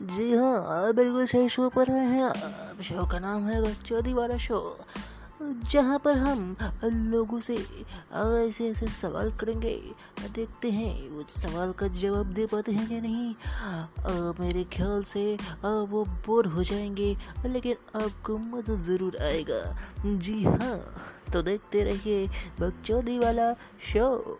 जी हाँ आप बिल्कुल सही शो पर आए हैं हाँ, आप शो का नाम है बच्चों वाला शो जहाँ पर हम लोगों से ऐसे ऐसे सवाल करेंगे। देखते हैं वो सवाल का जवाब दे पाते हैं या नहीं। आ, मेरे ख्याल से आ, वो बोर हो जाएँगे लेकिन आपको मज़ा ज़रूर आएगा। जी हाँ तो देखते रहिए बकचोदी वाला शो।